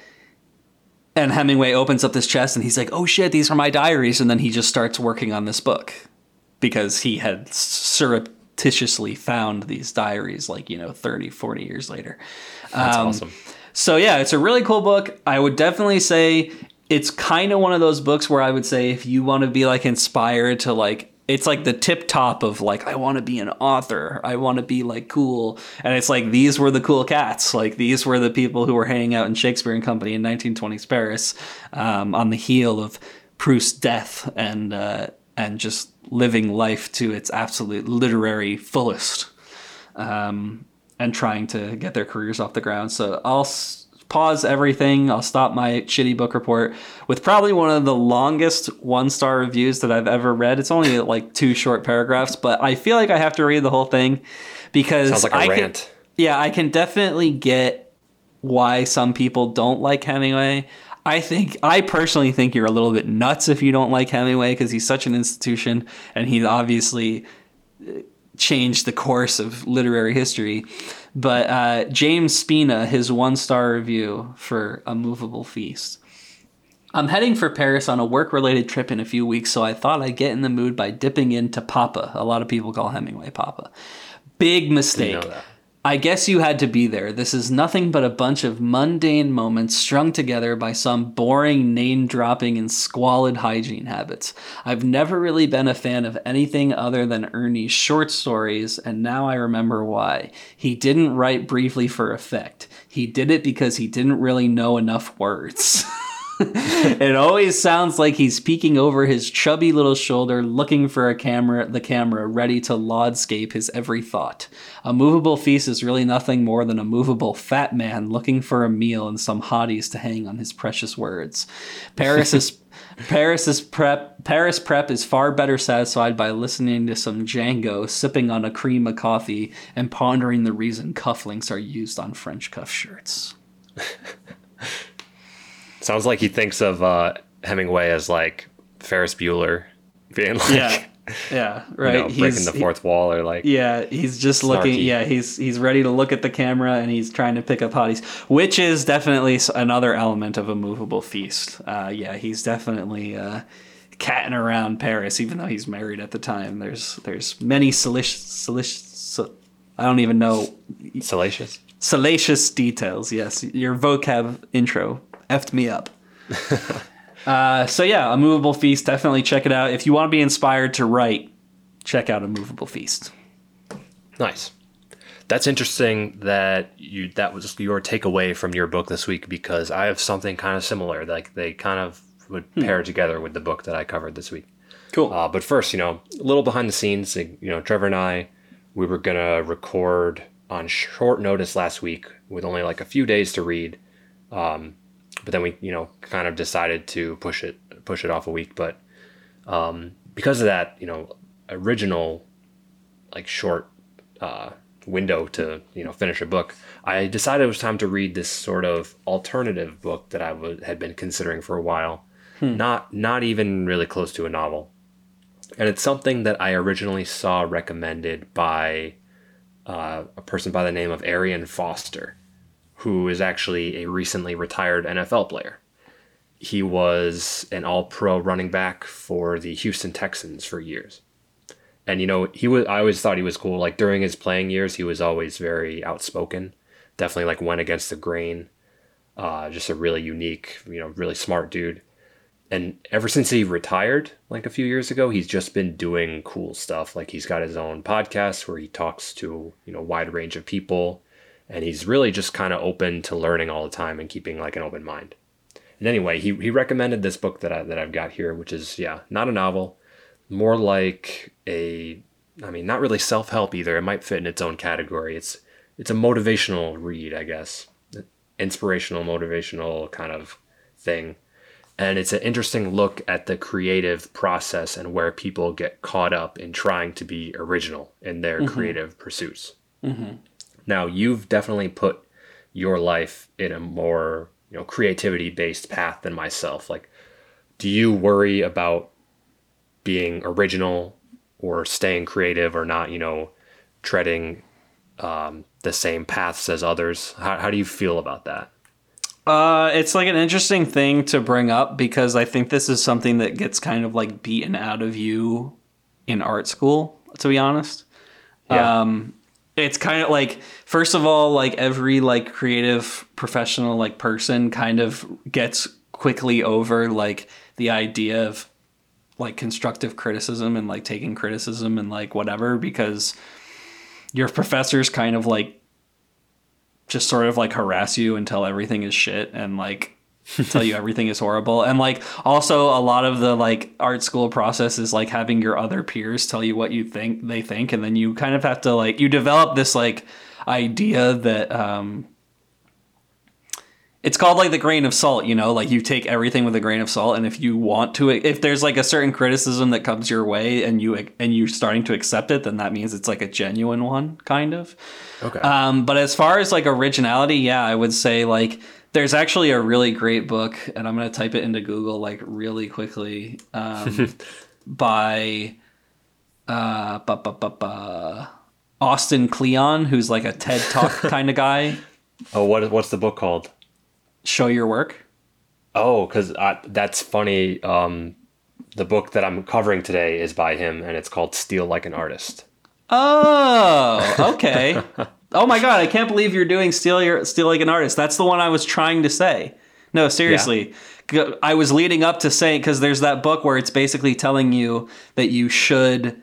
and Hemingway opens up this chest and he's like, "Oh shit, these are my diaries." And then he just starts working on this book because he had surrep- surreptitiously found these diaries like you know 30 40 years later that's um, awesome so yeah it's a really cool book i would definitely say it's kind of one of those books where i would say if you want to be like inspired to like it's like the tip top of like I want to be an author. I want to be like cool. And it's like these were the cool cats. Like these were the people who were hanging out in Shakespeare and Company in 1920s Paris um, on the heel of Proust's death and uh, and just living life to its absolute literary fullest. um, and trying to get their careers off the ground. So I'll s- pause everything. I'll stop my shitty book report with probably one of the longest one star reviews that I've ever read. It's only like two short paragraphs, but I feel like I have to read the whole thing because Sounds like a I rant. Can, yeah, I can definitely get why some people don't like Hemingway. I think I personally think you're a little bit nuts if you don't like Hemingway because he's such an institution and he obviously uh, changed the course of literary history. But uh, James Spina, his one star review for A Movable Feast. I'm heading for Paris on a work related trip in a few weeks, so I thought I'd get in the mood by dipping into Papa. A lot of people call Hemingway Papa. Big mistake. know that. I guess you had to be there. This is nothing but a bunch of mundane moments strung together by some boring name dropping and squalid hygiene habits. I've never really been a fan of anything other than Ernie's short stories, and now I remember why. He didn't write briefly for effect, he did it because he didn't really know enough words. *laughs* *laughs* it always sounds like he's peeking over his chubby little shoulder, looking for a camera, the camera, ready to laudscape his every thought. A movable feast is really nothing more than a movable fat man looking for a meal and some hotties to hang on his precious words. Paris is. *laughs* Paris is prep. Paris prep is far better satisfied by listening to some Django, sipping on a cream of coffee, and pondering the reason cufflinks are used on French cuff shirts. *laughs* Sounds like he thinks of uh, Hemingway as like Ferris Bueller *laughs* being like, Yeah, yeah, right. you know, breaking the fourth wall or like, Yeah, he's just looking. Yeah, he's he's ready to look at the camera and he's trying to pick up hotties, which is definitely another element of a movable feast. Uh, yeah, he's definitely uh, catting around Paris, even though he's married at the time. There's there's many salacious, salacious I don't even know salacious. salacious details. Yes, your vocab intro effed me up. *laughs* uh, so yeah, a movable feast. Definitely check it out if you want to be inspired to write. Check out a movable feast. Nice. That's interesting that you that was your takeaway from your book this week because I have something kind of similar. Like they kind of would pair together with the book that I covered this week. Cool. Uh, but first, you know, a little behind the scenes. You know, Trevor and I, we were gonna record on short notice last week with only like a few days to read. Um, but then we, you know, kind of decided to push it push it off a week. But um, because of that, you know, original like short uh, window to you know finish a book, I decided it was time to read this sort of alternative book that I w- had been considering for a while. Not not even really close to a novel, and it's something that I originally saw recommended by uh, a person by the name of Arian Foster, who is actually a recently retired NFL player. He was an all-pro running back for the Houston Texans for years. And you know he was i always thought he was cool. Like during his playing years he was always very outspoken. Definitely like went against the grain. Uh, just a really unique you know really smart dude. And ever since he retired like a few years ago he's just been doing cool stuff. Like he's got his own podcast where he talks to you know wide range of people and he's really just kind of open to learning all the time and keeping like an open mind and anyway he, he recommended this book that, I, that i've got here which is yeah not a novel more like a I mean not really self-help either. It might fit in its own category. It's it's a motivational read, I guess. Inspirational, motivational kind of thing. And it's an interesting look at the creative process and where people get caught up in trying to be original in their mm-hmm. creative pursuits. Mm-hmm. Now, you've definitely put your life in a more, you know, creativity based path than myself. Like, do you worry about being original or staying creative or not, you know, treading um, the same paths as others? How, how do you feel about that? Uh, it's like an interesting thing to bring up because I think this is something that gets kind of like beaten out of you in art school, to be honest. Yeah. Um, it's kind of like first of all, like every like creative professional like person kind of gets quickly over like the idea of like constructive criticism and like taking criticism and like whatever because your professors kind of like just sort of like harass you until everything is shit and like tell you everything is horrible and like also a lot of the like art school process is like having your other peers tell you what you think they think and then you kind of have to like you develop this like idea that um it's called like the grain of salt, you know, like you take everything with a grain of salt and if you want to if there's like a certain criticism that comes your way and you and you're starting to accept it, then that means it's like a genuine one kind of. Okay. Um but as far as like originality, yeah, I would say like there's actually a really great book and I'm going to type it into Google like really quickly um *laughs* by uh bu- bu- bu- Austin Kleon, who's like a TED Talk *laughs* kind of guy. Oh, what what's the book called? show your work? Oh, because that's funny. Um, the book that I'm covering today is by him, and it's called "Steal Like an Artist." Oh, okay. *laughs* oh my god, I can't believe you're doing "Steal Your Steal Like an Artist." That's the one I was trying to say. No, seriously. Yeah. I was leading up to saying because there's that book where it's basically telling you that you should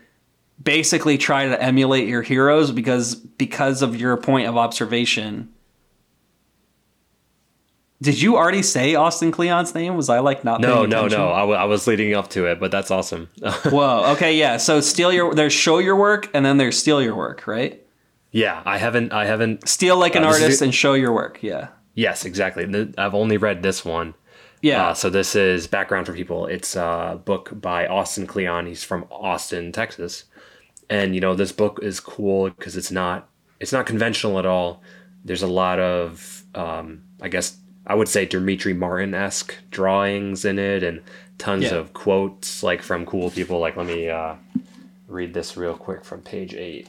basically try to emulate your heroes because because of your point of observation did you already say Austin Kleon's name? Was I like not? No, no, no. I, w- I was leading up to it, but that's awesome. *laughs* Whoa. Okay. Yeah. So steal your. There's show your work, and then there's steal your work, right? Yeah, I haven't. I haven't. Steal like an uh, artist is, and show your work. Yeah. Yes, exactly. I've only read this one. Yeah. Uh, so this is background for people. It's a book by Austin Kleon. He's from Austin, Texas, and you know this book is cool because it's not it's not conventional at all. There's a lot of um, I guess I would say Demetri Martin esque drawings in it and tons yeah. of quotes like from cool people. Like, let me uh, read this real quick from page eight.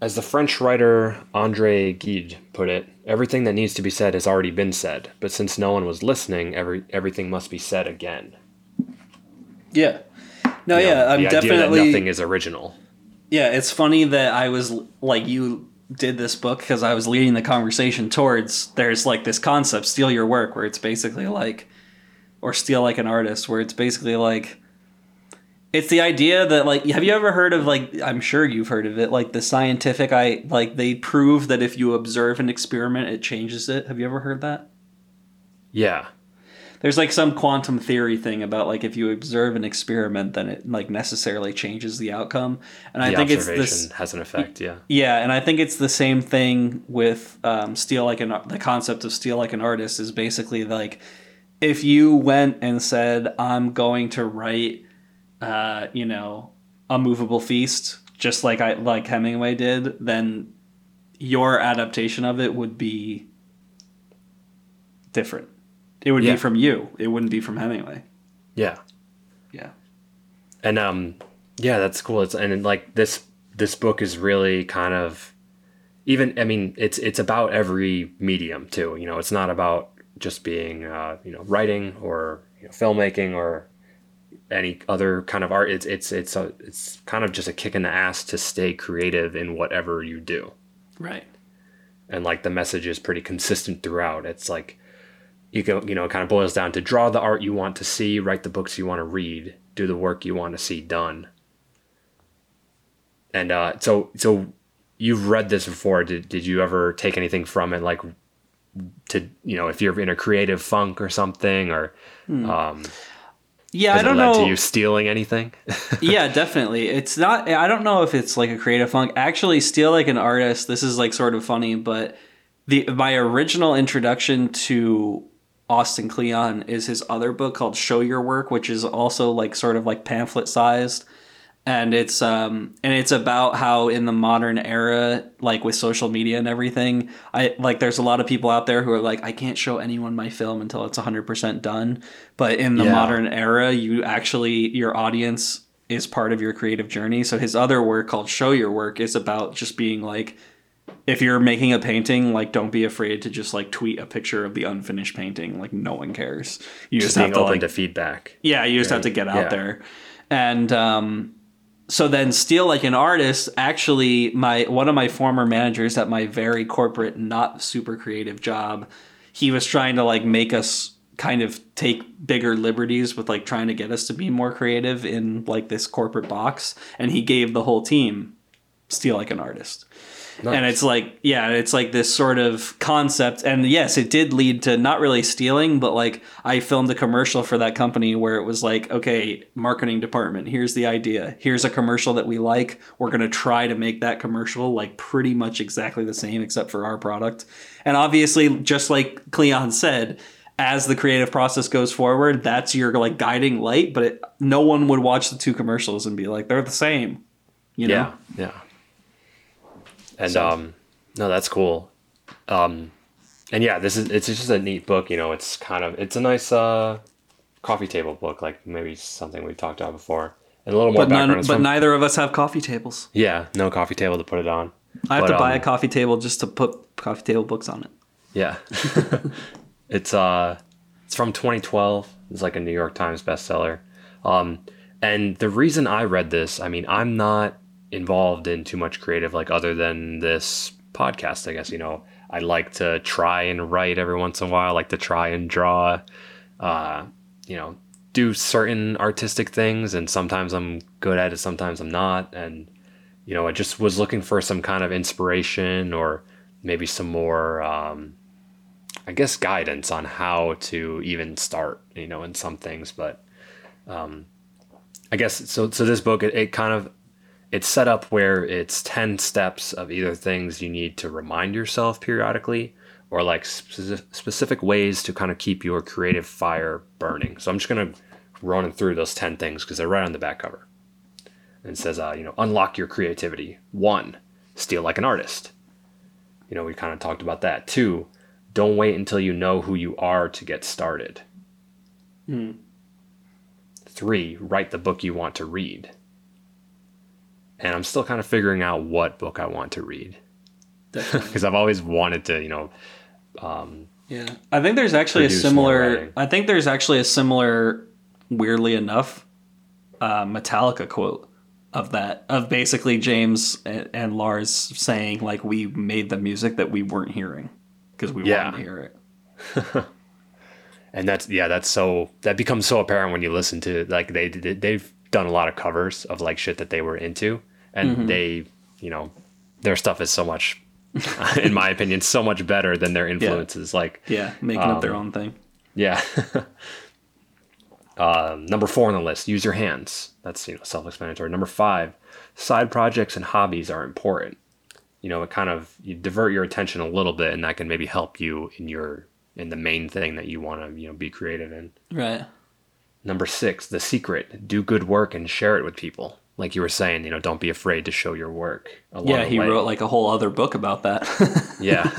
As the French writer Andre Gide put it, everything that needs to be said has already been said, but since no one was listening, every everything must be said again. Yeah. No, you yeah, know, I'm definitely nothing is original. Yeah, it's funny that I was like you did this book because I was leading the conversation towards there's like this concept steal your work where it's basically like or steal like an artist where it's basically like it's the idea that like have you ever heard of like I'm sure you've heard of it like the scientific I like they prove that if you observe an experiment it changes it. Have you ever heard that? Yeah there's like some quantum theory thing about like if you observe an experiment then it like necessarily changes the outcome and the i think it's this has an effect yeah yeah and i think it's the same thing with um, steal like an the concept of steal like an artist is basically like if you went and said i'm going to write uh, you know a movable feast just like i like hemingway did then your adaptation of it would be different it would yeah. be from you. It wouldn't be from Hemingway. Yeah. Yeah. And um yeah, that's cool. It's and like this this book is really kind of even I mean, it's it's about every medium too. You know, it's not about just being uh, you know, writing or you know, filmmaking or any other kind of art. It's it's it's a it's kind of just a kick in the ass to stay creative in whatever you do. Right. And like the message is pretty consistent throughout. It's like you go you know it kind of boils down to draw the art you want to see write the books you want to read do the work you want to see done and uh, so so you've read this before did, did you ever take anything from it like to you know if you're in a creative funk or something or hmm. um, yeah, I don't know. To you stealing anything? *laughs* yeah, definitely. It's not. I don't know if it's like a creative funk. Actually, steal like an artist. This is like sort of funny, but the my original introduction to Austin Kleon is his other book called Show Your Work, which is also like sort of like pamphlet sized. And it's um and it's about how in the modern era, like with social media and everything, I like there's a lot of people out there who are like, I can't show anyone my film until it's hundred percent done. But in the yeah. modern era, you actually your audience is part of your creative journey. So his other work called Show Your Work is about just being like if you're making a painting, like don't be afraid to just like tweet a picture of the unfinished painting. Like no one cares. You just, just have to open like, to feedback. Yeah, you just right? have to get out yeah. there. And um, so then steal like an artist. Actually, my one of my former managers at my very corporate, not super creative job, he was trying to like make us kind of take bigger liberties with like trying to get us to be more creative in like this corporate box and he gave the whole team steal like an artist Nice. And it's like, yeah, it's like this sort of concept. And yes, it did lead to not really stealing, but like I filmed a commercial for that company where it was like, okay, marketing department, here's the idea. Here's a commercial that we like. We're going to try to make that commercial like pretty much exactly the same except for our product. And obviously, just like Kleon said, as the creative process goes forward, that's your like guiding light, but it, no one would watch the two commercials and be like, they're the same. You know? Yeah. Yeah. And so. um, no, that's cool. Um, and yeah, this is it's just a neat book. You know, it's kind of it's a nice uh, coffee table book, like maybe something we've talked about before. And a little more but background. None, but from, neither of us have coffee tables. Yeah, no coffee table to put it on. I have but, to buy um, a coffee table just to put coffee table books on it. Yeah, *laughs* it's uh, it's from 2012. It's like a New York Times bestseller. Um, and the reason I read this, I mean, I'm not involved in too much creative like other than this podcast i guess you know? I like to try and write every once in a while I like to try and draw uh, you know do certain artistic things and sometimes i'm good at it sometimes i'm not and you know i just was looking for some kind of inspiration or maybe some more um, i guess guidance on how to even start you know in some things but um, i guess so so this book it, it kind of it's set up where it's 10 steps of either things you need to remind yourself periodically or like specific ways to kind of keep your creative fire burning. So I'm just going to run through those 10 things because they're right on the back cover. And it says, uh, you know, unlock your creativity. One, steal like an artist. You know, we kind of talked about that. Two, don't wait until you know who you are to get started. Mm. Three, write the book you want to read and I'm still kind of figuring out what book I want to read because *laughs* I've always wanted to, you know. Um, yeah, I think there's actually a similar. I think there's actually a similar, weirdly enough, uh, Metallica quote of that of basically James and, and, Lars saying like we made the music that we weren't hearing because we yeah. wanted to hear it. *laughs* and that's yeah, that's so that becomes so apparent when you listen to like they they've done a lot of covers of like shit that they were into. And mm-hmm. they you know their stuff is so much *laughs* in my opinion so much better than their influences yeah. like yeah making um, up their um, own thing. yeah. Uh, *laughs* number four on the list use your hands. That's you know self-explanatory. Number five side projects and hobbies are important. You know it kind of you divert your attention a little bit and that can maybe help you in your in the main thing that you want to you know be creative in. Right Number six, the secret: do good work and share it with people. Like you were saying, you know, don't be afraid to show your work. Yeah, he wrote like a whole other book about that. *laughs* yeah.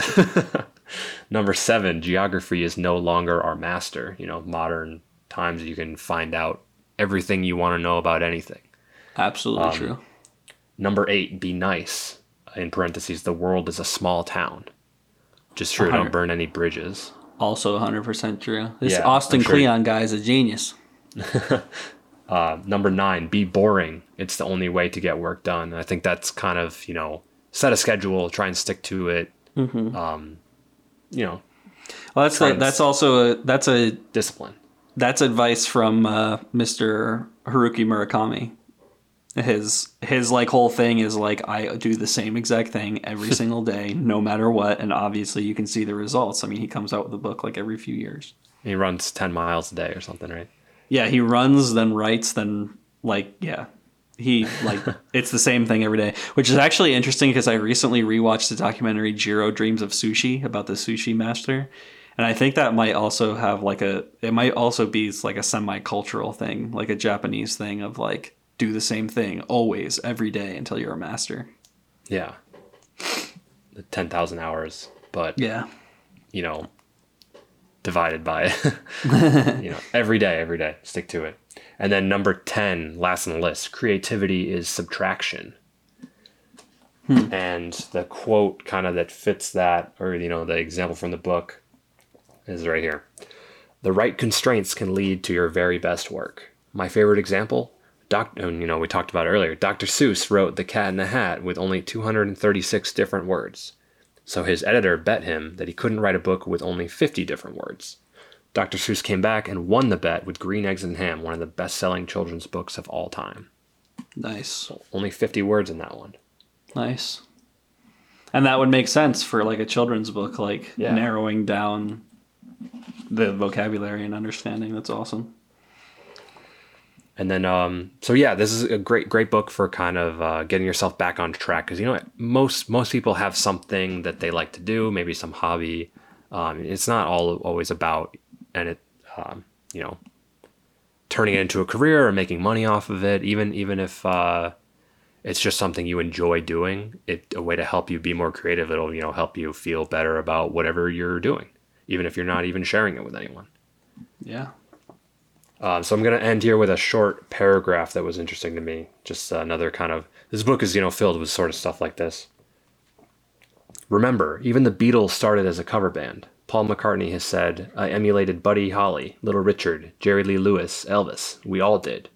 *laughs* Number seven, geography is no longer our master. You know, modern times you can find out everything you want to know about anything. Absolutely um, true. Number eight, be nice. In parentheses, the world is a small town. Just true. Don't burn any bridges. Also 100% true. This yeah, Austin sure. Kleon guy is a genius. *laughs* uh, number nine, be boring. It's the only way to get work done. I think that's kind of, you know, set a schedule, try and stick to it. Mm-hmm. Um, you know, well, that's like, that's also a that's a discipline. That's advice from uh, Mr. Haruki Murakami. His his like whole thing is like I do the same exact thing every *laughs* single day, no matter what, and obviously you can see the results. I mean, he comes out with a book like every few years. He runs ten miles a day or something, right? Yeah, he runs, then writes, then like yeah, he *laughs* like it's the same thing every day, which is actually interesting because I recently rewatched the documentary Jiro Dreams of Sushi about the sushi master. And I think that might also have like a it might also be like a semi-cultural thing, like a Japanese thing of like do the same thing always every day until you're a master. Yeah. The 10,000 hours, but yeah. You know, divided by it. *laughs* you know every day every day. Stick to it. And then number 10 last on the list creativity is subtraction. Hmm. and the quote kind of that fits that or you know the example from the book is right here. The right constraints can lead to your very best work. My favorite example Doc, and you know we talked about earlier dr seuss wrote the cat in the hat with only 236 different words so his editor bet him that he couldn't write a book with only 50 different words. Dr. Seuss came back and won the bet with Green Eggs and Ham, one of the best selling children's books of all time. Nice. So only 50 words in that one. Nice. and that would make sense for like a children's book, like yeah. narrowing down the vocabulary and understanding. That's awesome. And then, um, so yeah, this is a great, great book for kind of uh, getting yourself back on track because you know most most people have something that they like to do, maybe some hobby. Um, it's not all always about, and it, um, you know, turning it into a career or making money off of it. Even even if uh, it's just something you enjoy doing, it a way to help you be more creative. It'll you know help you feel better about whatever you're doing, even if you're not even sharing it with anyone. Yeah, um, so I'm going to end here with a short paragraph that was interesting to me. Just another kind of this book is you know filled with sort of stuff like this. Remember, even the Beatles started as a cover band. Paul McCartney has said, "I emulated Buddy Holly, Little Richard, Jerry Lee Lewis, Elvis. We all did."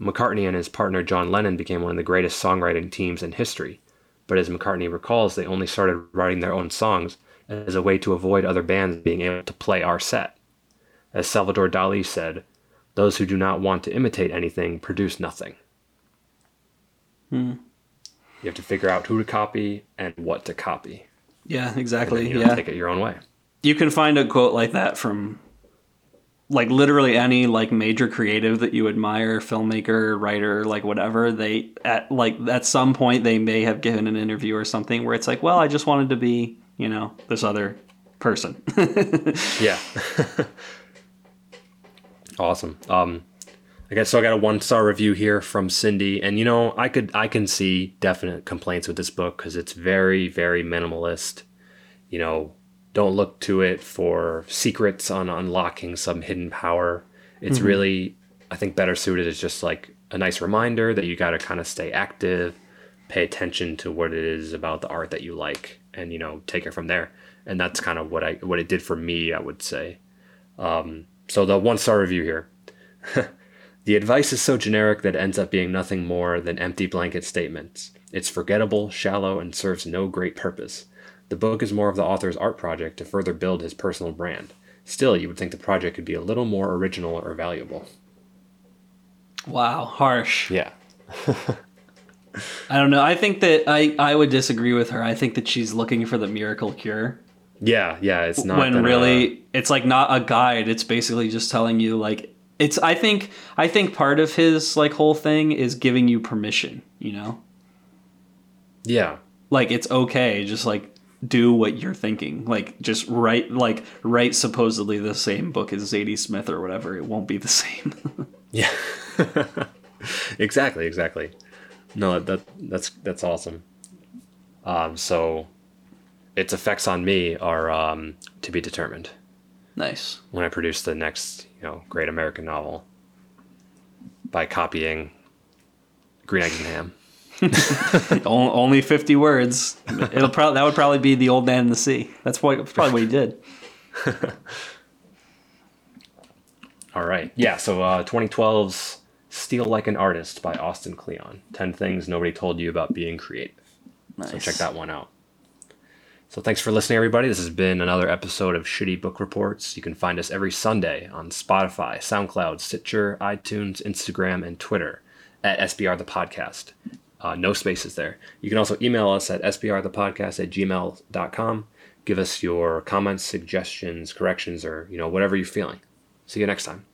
McCartney and his partner John Lennon became one of the greatest songwriting teams in history. But as McCartney recalls, they only started writing their own songs as a way to avoid other bands being able to play our set. As Salvador Dali said, those who do not want to imitate anything produce nothing. Hmm. You have to figure out who to copy and what to copy. Yeah, exactly. You know, yeah, take it your own way. You can find a quote like that from like literally any like major creative that you admire filmmaker writer like whatever they at like at some point they may have given an interview or something where it's like well i just wanted to be you know this other person *laughs* yeah *laughs* Awesome. Um, I guess so. I got a one star review here from Cindy, and you know, I could I can see definite complaints with this book because it's very very minimalist. You know, don't look to it for secrets on unlocking some hidden power. It's mm-hmm. really, I think, better suited as just like a nice reminder that you got to kind of stay active, pay attention to what it is about the art that you like, and you know, take it from there. And that's kind of what I what it did for me. I would say. Um, so the one star review here. *laughs* the advice is so generic that it ends up being nothing more than empty blanket statements. It's forgettable, shallow, and serves no great purpose. The book is more of the author's art project to further build his personal brand. Still, you would think the project could be a little more original or valuable. Wow, harsh. Yeah. *laughs* I don't know. I think that I, I would disagree with her. I think that she's looking for the miracle cure. Yeah, yeah, it's not when really it's like not a guide. It's basically just telling you like it's. I think I think part of his like whole thing is giving you permission. You know. Yeah. Like it's okay. Just like do what you're thinking. Like just write like write supposedly the same book as Zadie Smith or whatever. It won't be the *laughs* same. yeah. *laughs* exactly. Exactly. No, that that's that's awesome. Um. So its effects on me are um, to be determined. Nice. When I produce the next, you know, great American novel by copying Green Eggs and Ham. *laughs* Only fifty words. It'll probably that would probably be the old man in the sea. That's what that's probably what he did. *laughs* All right. Yeah. So uh, 2012's "Steal Like an Artist" by Austin Kleon. Ten things nobody told you about being creative. Nice. So check that one out. So thanks for listening, everybody. This has been another episode of Shitty Book Reports. You can find us every Sunday on Spotify, SoundCloud, Stitcher, iTunes, Instagram, and Twitter at SBR the Podcast. Uh, no spaces there. You can also email us at sbrthepodcast at gmail.com. Give us your comments, suggestions, corrections, or you know whatever you're feeling. See you next time.